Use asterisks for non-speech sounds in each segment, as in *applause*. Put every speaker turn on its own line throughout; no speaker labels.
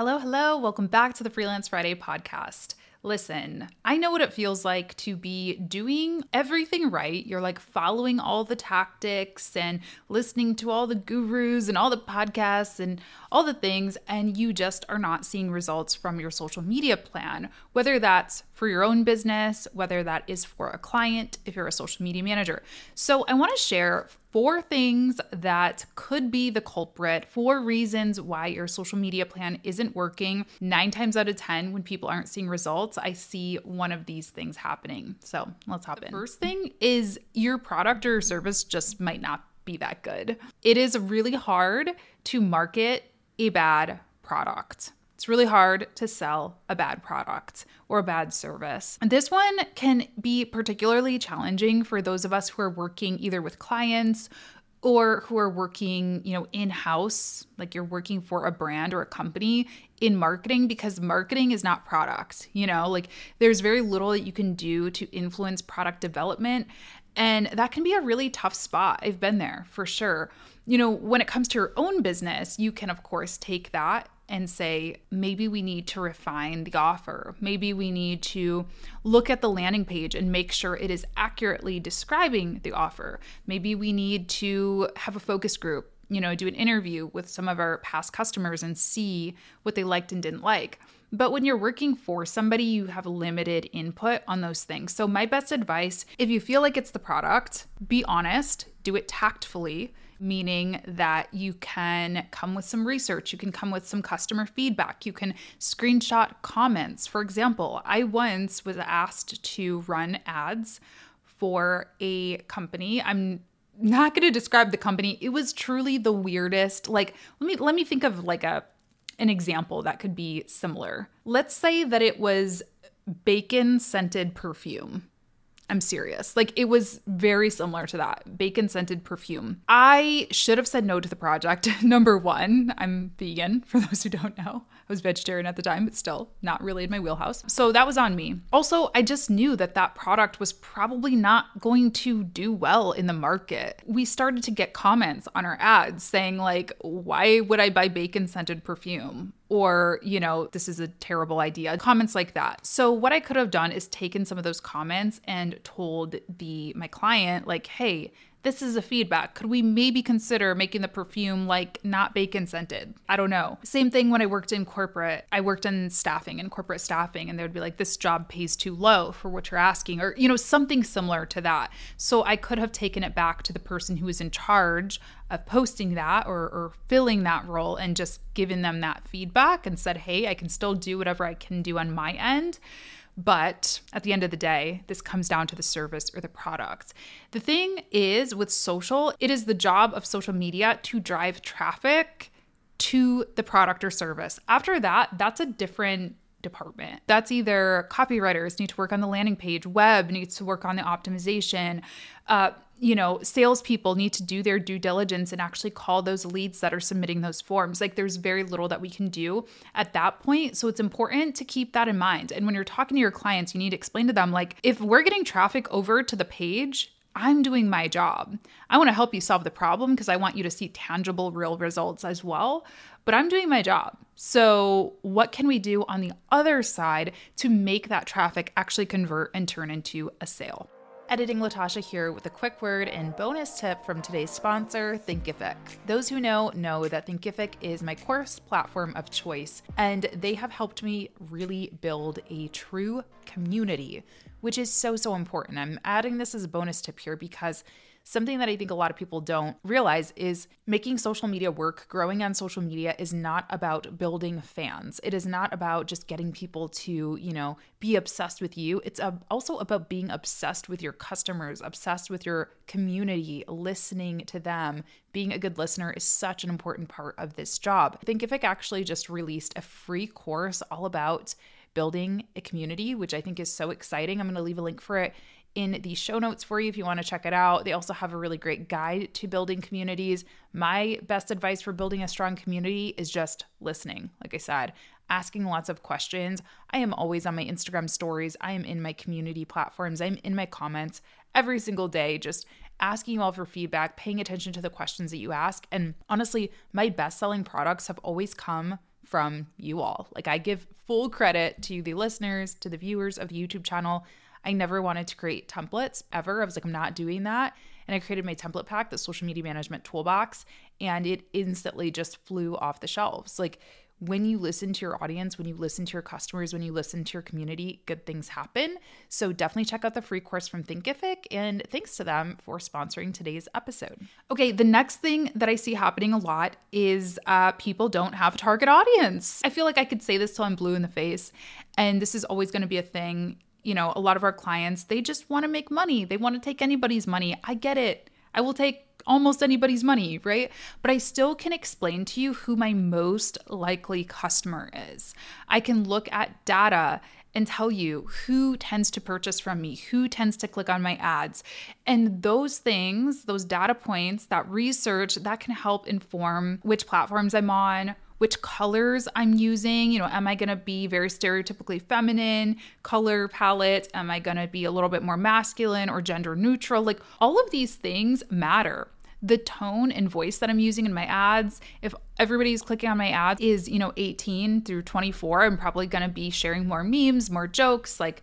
Hello, hello. Welcome back to the Freelance Friday podcast. Listen, I know what it feels like to be doing everything right. You're like following all the tactics and listening to all the gurus and all the podcasts and all the things, and you just are not seeing results from your social media plan, whether that's for your own business, whether that is for a client, if you're a social media manager. So, I want to share four things that could be the culprit, four reasons why your social media plan isn't working. Nine times out of 10, when people aren't seeing results, I see one of these things happening. So let's hop the in. First thing is your product or service just might not be that good. It is really hard to market a bad product. It's really hard to sell a bad product or a bad service. And this one can be particularly challenging for those of us who are working either with clients or who are working, you know, in-house, like you're working for a brand or a company in marketing because marketing is not product, you know? Like there's very little that you can do to influence product development and that can be a really tough spot. I've been there for sure. You know, when it comes to your own business, you can of course take that and say, maybe we need to refine the offer. Maybe we need to look at the landing page and make sure it is accurately describing the offer. Maybe we need to have a focus group, you know, do an interview with some of our past customers and see what they liked and didn't like. But when you're working for somebody, you have limited input on those things. So, my best advice if you feel like it's the product, be honest, do it tactfully meaning that you can come with some research, you can come with some customer feedback, you can screenshot comments. For example, I once was asked to run ads for a company. I'm not going to describe the company. It was truly the weirdest. Like let me let me think of like a an example that could be similar. Let's say that it was bacon scented perfume. I'm serious. Like it was very similar to that bacon scented perfume. I should have said no to the project. *laughs* Number one, I'm vegan, *laughs* for those who don't know. I was vegetarian at the time, but still not really in my wheelhouse. So that was on me. Also, I just knew that that product was probably not going to do well in the market. We started to get comments on our ads saying, like, why would I buy bacon scented perfume? Or, you know, this is a terrible idea. Comments like that. So what I could have done is taken some of those comments and told the my client like, "Hey, this is a feedback. Could we maybe consider making the perfume like not bacon scented? I don't know. Same thing when I worked in corporate. I worked in staffing and corporate staffing, and they would be like, this job pays too low for what you're asking, or, you know, something similar to that. So I could have taken it back to the person who was in charge of posting that or, or filling that role and just given them that feedback and said, hey, I can still do whatever I can do on my end. But at the end of the day, this comes down to the service or the product. The thing is with social, it is the job of social media to drive traffic to the product or service. After that, that's a different department. That's either copywriters need to work on the landing page, web needs to work on the optimization, uh, you know, salespeople need to do their due diligence and actually call those leads that are submitting those forms. Like there's very little that we can do at that point. So it's important to keep that in mind. And when you're talking to your clients, you need to explain to them, like, if we're getting traffic over to the page, I'm doing my job. I want to help you solve the problem because I want you to see tangible, real results as well. But I'm doing my job. So, what can we do on the other side to make that traffic actually convert and turn into a sale? Editing Latasha here with a quick word and bonus tip from today's sponsor, Thinkific. Those who know know that Thinkific is my course platform of choice, and they have helped me really build a true community, which is so, so important. I'm adding this as a bonus tip here because something that I think a lot of people don't realize is making social media work, growing on social media is not about building fans. It is not about just getting people to, you know, be obsessed with you. It's also about being obsessed with your customers, obsessed with your community, listening to them. Being a good listener is such an important part of this job. Thinkific actually just released a free course all about building a community, which I think is so exciting. I'm going to leave a link for it in the show notes for you if you want to check it out. They also have a really great guide to building communities. My best advice for building a strong community is just listening. Like I said, asking lots of questions. I am always on my Instagram stories, I am in my community platforms, I'm in my comments every single day, just asking you all for feedback, paying attention to the questions that you ask. And honestly, my best selling products have always come from you all. Like I give full credit to the listeners, to the viewers of the YouTube channel. I never wanted to create templates ever. I was like, I'm not doing that. And I created my template pack, the social media management toolbox, and it instantly just flew off the shelves. Like when you listen to your audience, when you listen to your customers, when you listen to your community, good things happen. So definitely check out the free course from Thinkific and thanks to them for sponsoring today's episode. Okay, the next thing that I see happening a lot is uh, people don't have a target audience. I feel like I could say this till I'm blue in the face, and this is always going to be a thing you know, a lot of our clients, they just want to make money. They want to take anybody's money. I get it. I will take almost anybody's money, right? But I still can explain to you who my most likely customer is. I can look at data and tell you who tends to purchase from me, who tends to click on my ads. And those things, those data points, that research, that can help inform which platforms I'm on, which colors I'm using. You know, am I going to be very stereotypically feminine color palette? Am I going to be a little bit more masculine or gender neutral? Like all of these things matter the tone and voice that I'm using in my ads. If everybody's clicking on my ads is, you know, 18 through 24, I'm probably going to be sharing more memes, more jokes, like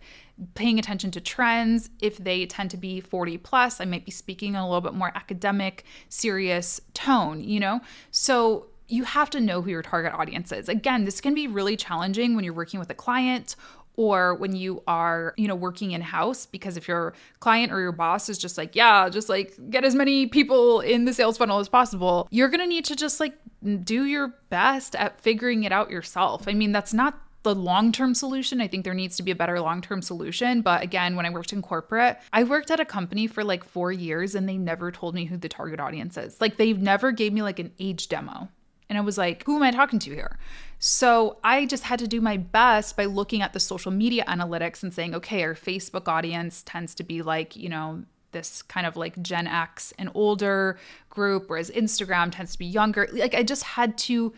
paying attention to trends. If they tend to be 40 plus, I might be speaking in a little bit more academic, serious tone, you know? So you have to know who your target audience is. Again, this can be really challenging when you're working with a client or when you are, you know, working in house because if your client or your boss is just like, yeah, just like get as many people in the sales funnel as possible, you're going to need to just like do your best at figuring it out yourself. I mean, that's not the long term solution. I think there needs to be a better long term solution. But again, when I worked in corporate, I worked at a company for like four years and they never told me who the target audience is. Like, they've never gave me like an age demo. And I was like, who am I talking to here? So I just had to do my best by looking at the social media analytics and saying, okay, our Facebook audience tends to be like, you know, this kind of like Gen X and older group, whereas Instagram tends to be younger. Like I just had to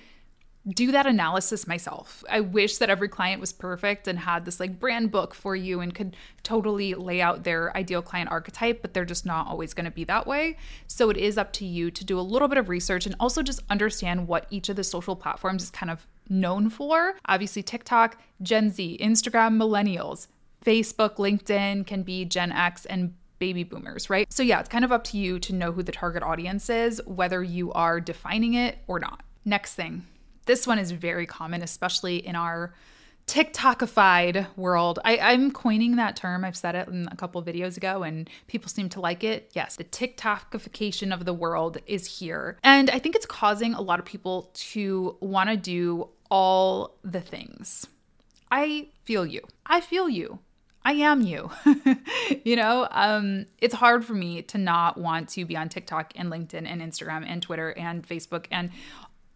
do that analysis myself. I wish that every client was perfect and had this like brand book for you and could totally lay out their ideal client archetype, but they're just not always going to be that way. So it is up to you to do a little bit of research and also just understand what each of the social platforms is kind of known for. Obviously, TikTok, Gen Z, Instagram, millennials, Facebook, LinkedIn can be Gen X and baby boomers, right? So yeah, it's kind of up to you to know who the target audience is, whether you are defining it or not. Next thing, this one is very common, especially in our TikTokified world. I, am coining that term. I've said it in a couple videos ago and people seem to like it. Yes, the TikTokification of the world is here. And I think it's causing a lot of people to want to do all the things. I feel you. I feel you. I am you. *laughs* you know, um, it's hard for me to not want to be on TikTok and LinkedIn and Instagram and Twitter and Facebook and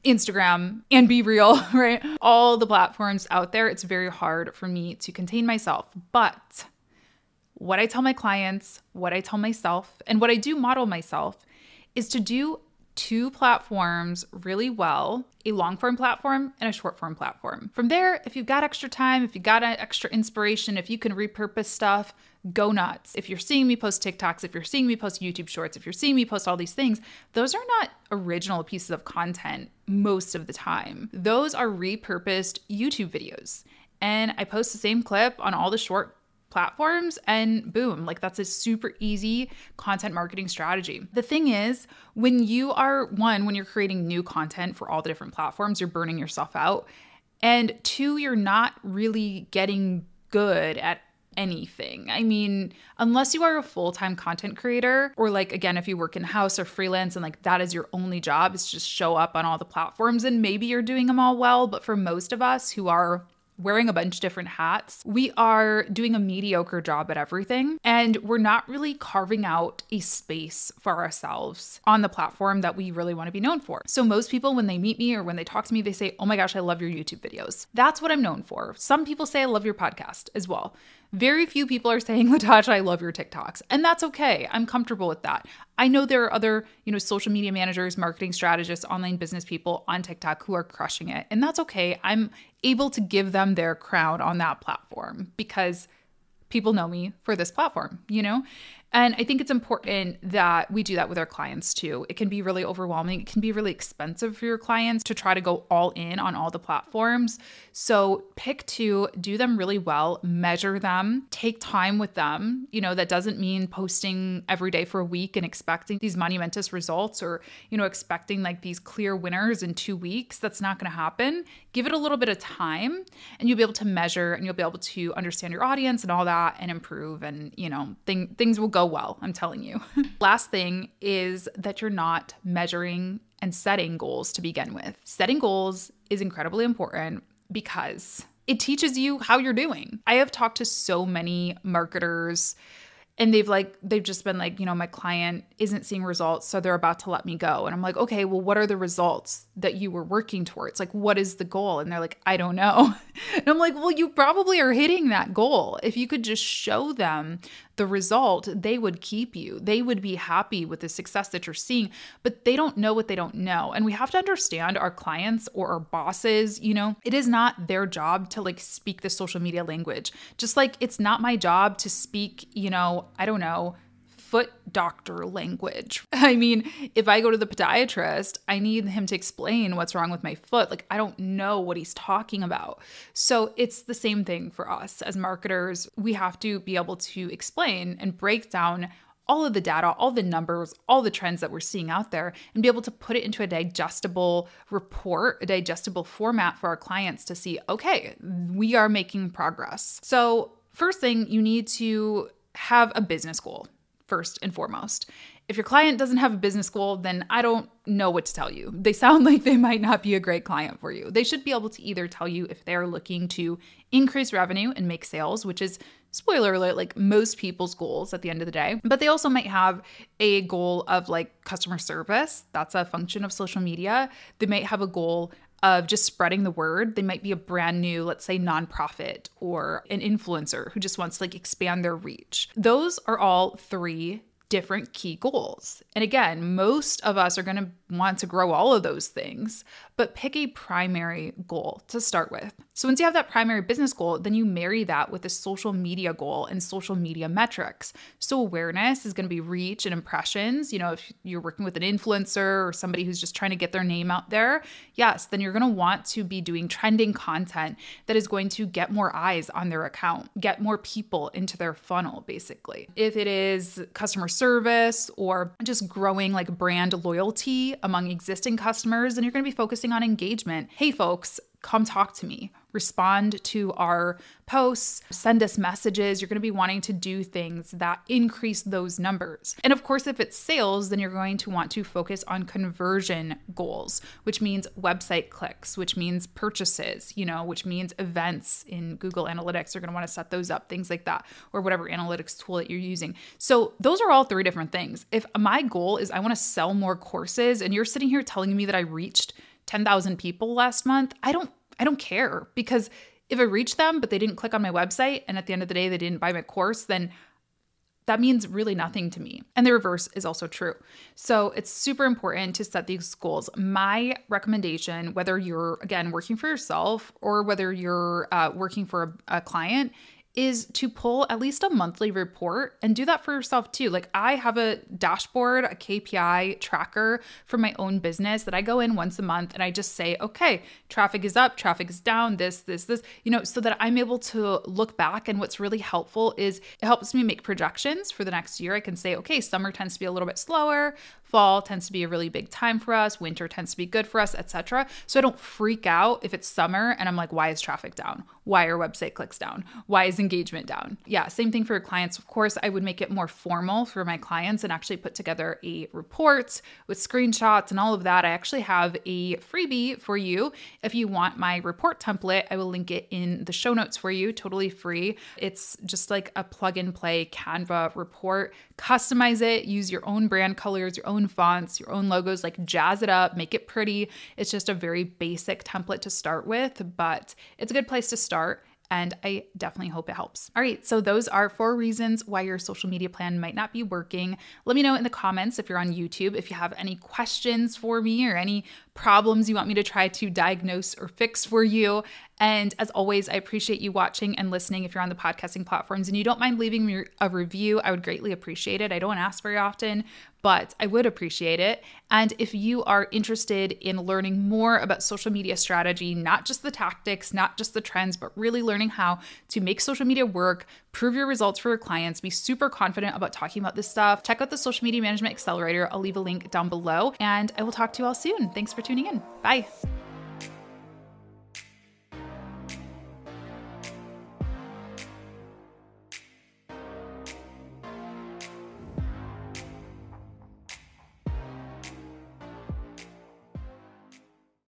Instagram and BeReal, *laughs* right? All the platforms out there, it's very hard for me to contain myself. But what I tell my clients, what I tell myself, and what I do model myself is to do two platforms really well a long form platform and a short form platform. From there, if you've got extra time, if you've got extra inspiration, if you can repurpose stuff, go nuts. If you're seeing me post TikToks, if you're seeing me post YouTube shorts, if you're seeing me post all these things, those are not original pieces of content most of the time. Those are repurposed YouTube videos. And I post the same clip on all the short platforms and boom, like that's a super easy content marketing strategy. The thing is, when you are one, when you're creating new content for all the different platforms, you're burning yourself out. And two, you're not really getting good at anything. I mean, unless you are a full time content creator, or like, again, if you work in house or freelance and like that is your only job, is just show up on all the platforms and maybe you're doing them all well. But for most of us who are wearing a bunch of different hats. We are doing a mediocre job at everything, and we're not really carving out a space for ourselves on the platform that we really want to be known for. So, most people, when they meet me or when they talk to me, they say, Oh my gosh, I love your YouTube videos. That's what I'm known for. Some people say, I love your podcast as well. Very few people are saying, *laughs* Latasha, I love your TikToks. And that's okay. I'm comfortable with that. I know there are other, you know, social media managers, marketing strategists, online business people on TikTok who are crushing it. And that's okay. I'm able to give them their crown on that platform because people know me for this platform, you know? And I think it's important that we do that with our clients too. It can be really overwhelming. It can be really expensive for your clients to try to go all in on all the platforms. So pick two, do them really well, measure them, take time with them. You know, that doesn't mean posting every day for a week and expecting these monumentous results or, you know, expecting like these clear winners in two weeks. That's not going to happen. Give it a little bit of time and you'll be able to measure and you'll be able to understand your audience and all that and improve. And, you know, thing, things will go well, I'm telling you. *laughs* Last thing is that you're not measuring and setting goals to begin with. Setting goals is incredibly important because it teaches you how you're doing. I have talked to so many marketers and they've like they've just been like you know my client isn't seeing results so they're about to let me go and i'm like okay well what are the results that you were working towards like what is the goal and they're like i don't know *laughs* and i'm like well you probably are hitting that goal if you could just show them the result, they would keep you. They would be happy with the success that you're seeing, but they don't know what they don't know. And we have to understand our clients or our bosses, you know, it is not their job to like speak the social media language. Just like it's not my job to speak, you know, I don't know, foot doctor language. *laughs* I mean, if I go to the podiatrist, I need him to explain what's wrong with my foot. Like, I don't know what he's talking about. So, it's the same thing for us as marketers. We have to be able to explain and break down all of the data, all the numbers, all the trends that we're seeing out there, and be able to put it into a digestible report, a digestible format for our clients to see, okay, we are making progress. So, first thing, you need to have a business goal first and foremost. If your client doesn't have a business goal, then I don't know what to tell you. *laughs* They sound like they might not be a great client for you. They should be able to either tell you if they're looking to increase revenue and make sales, which is spoiler alert, like most people's goals at the end of the day. But they also might have a goal of like customer service. That's a function of social media. They might have a goal of just spreading the word. They might be a brand new, let's say, nonprofit or an influencer who just wants to like expand their reach. Those are all three different key goals. And again, most of us are going to want to grow all of those things, but pick a primary goal to start with. So once you have that primary business goal, then you marry that with a social media goal and social media metrics. So awareness is going to be reach and impressions. You know, if you're working with an influencer or somebody who's just trying to get their name out there, yes, then you're going to want to be doing trending content that is going to get more eyes on their account, get more people into their funnel basically. If it is customer service or just growing like brand loyalty among existing customers, and you're going to be focusing on engagement. Hey, folks, come talk to me respond to our posts, send us messages. You're going to be wanting to do things that increase those numbers. And of course, if it's sales, then you're going to want to focus on conversion goals, which means website clicks, which means purchases, you know, which means events in Google Analytics. You're going to want to set those up, things like that, or whatever analytics tool that you're using. So, those are all three different things. If my goal is I want to sell more courses and you're sitting here telling me that I reached 10,000 people last month, I don't I don't care because if I reach them, but they didn't click on my website and at the end of the day they didn't buy my course, then that means really nothing to me. And the reverse is also true. So it's super important to set these goals. My recommendation, whether you're, again, working for yourself or whether you're uh, working for a, a client, is to pull at least a monthly report and do that for yourself too. Like I have a dashboard, a KPI tracker for my own business that I go in once a month and I just say, okay, traffic is up, traffic is down, this, this, this, you know, so that I'm able to look back. And what's really helpful is it helps me make projections for the next year. I can say, okay, summer tends to be a little bit slower, fall tends to be a really big time for us, winter tends to be good for us, etc. So I don't freak out if it's summer and I'm like, why is traffic down? Why are website clicks down? Why is engagement down? Yeah, same thing for your clients. Of course, I would make it more formal for my clients and actually put together a report with screenshots and all of that. I actually have a freebie for you. If you want my report template, I will link it in the show notes for you, totally free. It's just like a plug and play Canva report. Customize it, use your own brand colors, your own fonts, your own logos, like jazz it up, make it pretty. It's just a very basic template to start with, but it's a good place to start and I definitely hope it helps. All right, so those are four reasons why your social media plan might not be working. Let me know in the comments if you're on YouTube if you have any questions for me or any problems you want me to try to diagnose or fix for you. And as always, I appreciate you watching and listening if you're on the podcasting platforms and you don't mind leaving me a review. I would greatly appreciate it. I don't ask very often, but I would appreciate it. And if you are interested in learning more about social media strategy, not just the tactics, not just the trends, but really learning how to make social media work, prove your results for your clients, be super confident about talking about this stuff, check out the Social Media Management Accelerator. I'll leave a link down below, and I will talk to you all soon. Thanks for tuning in. Bye.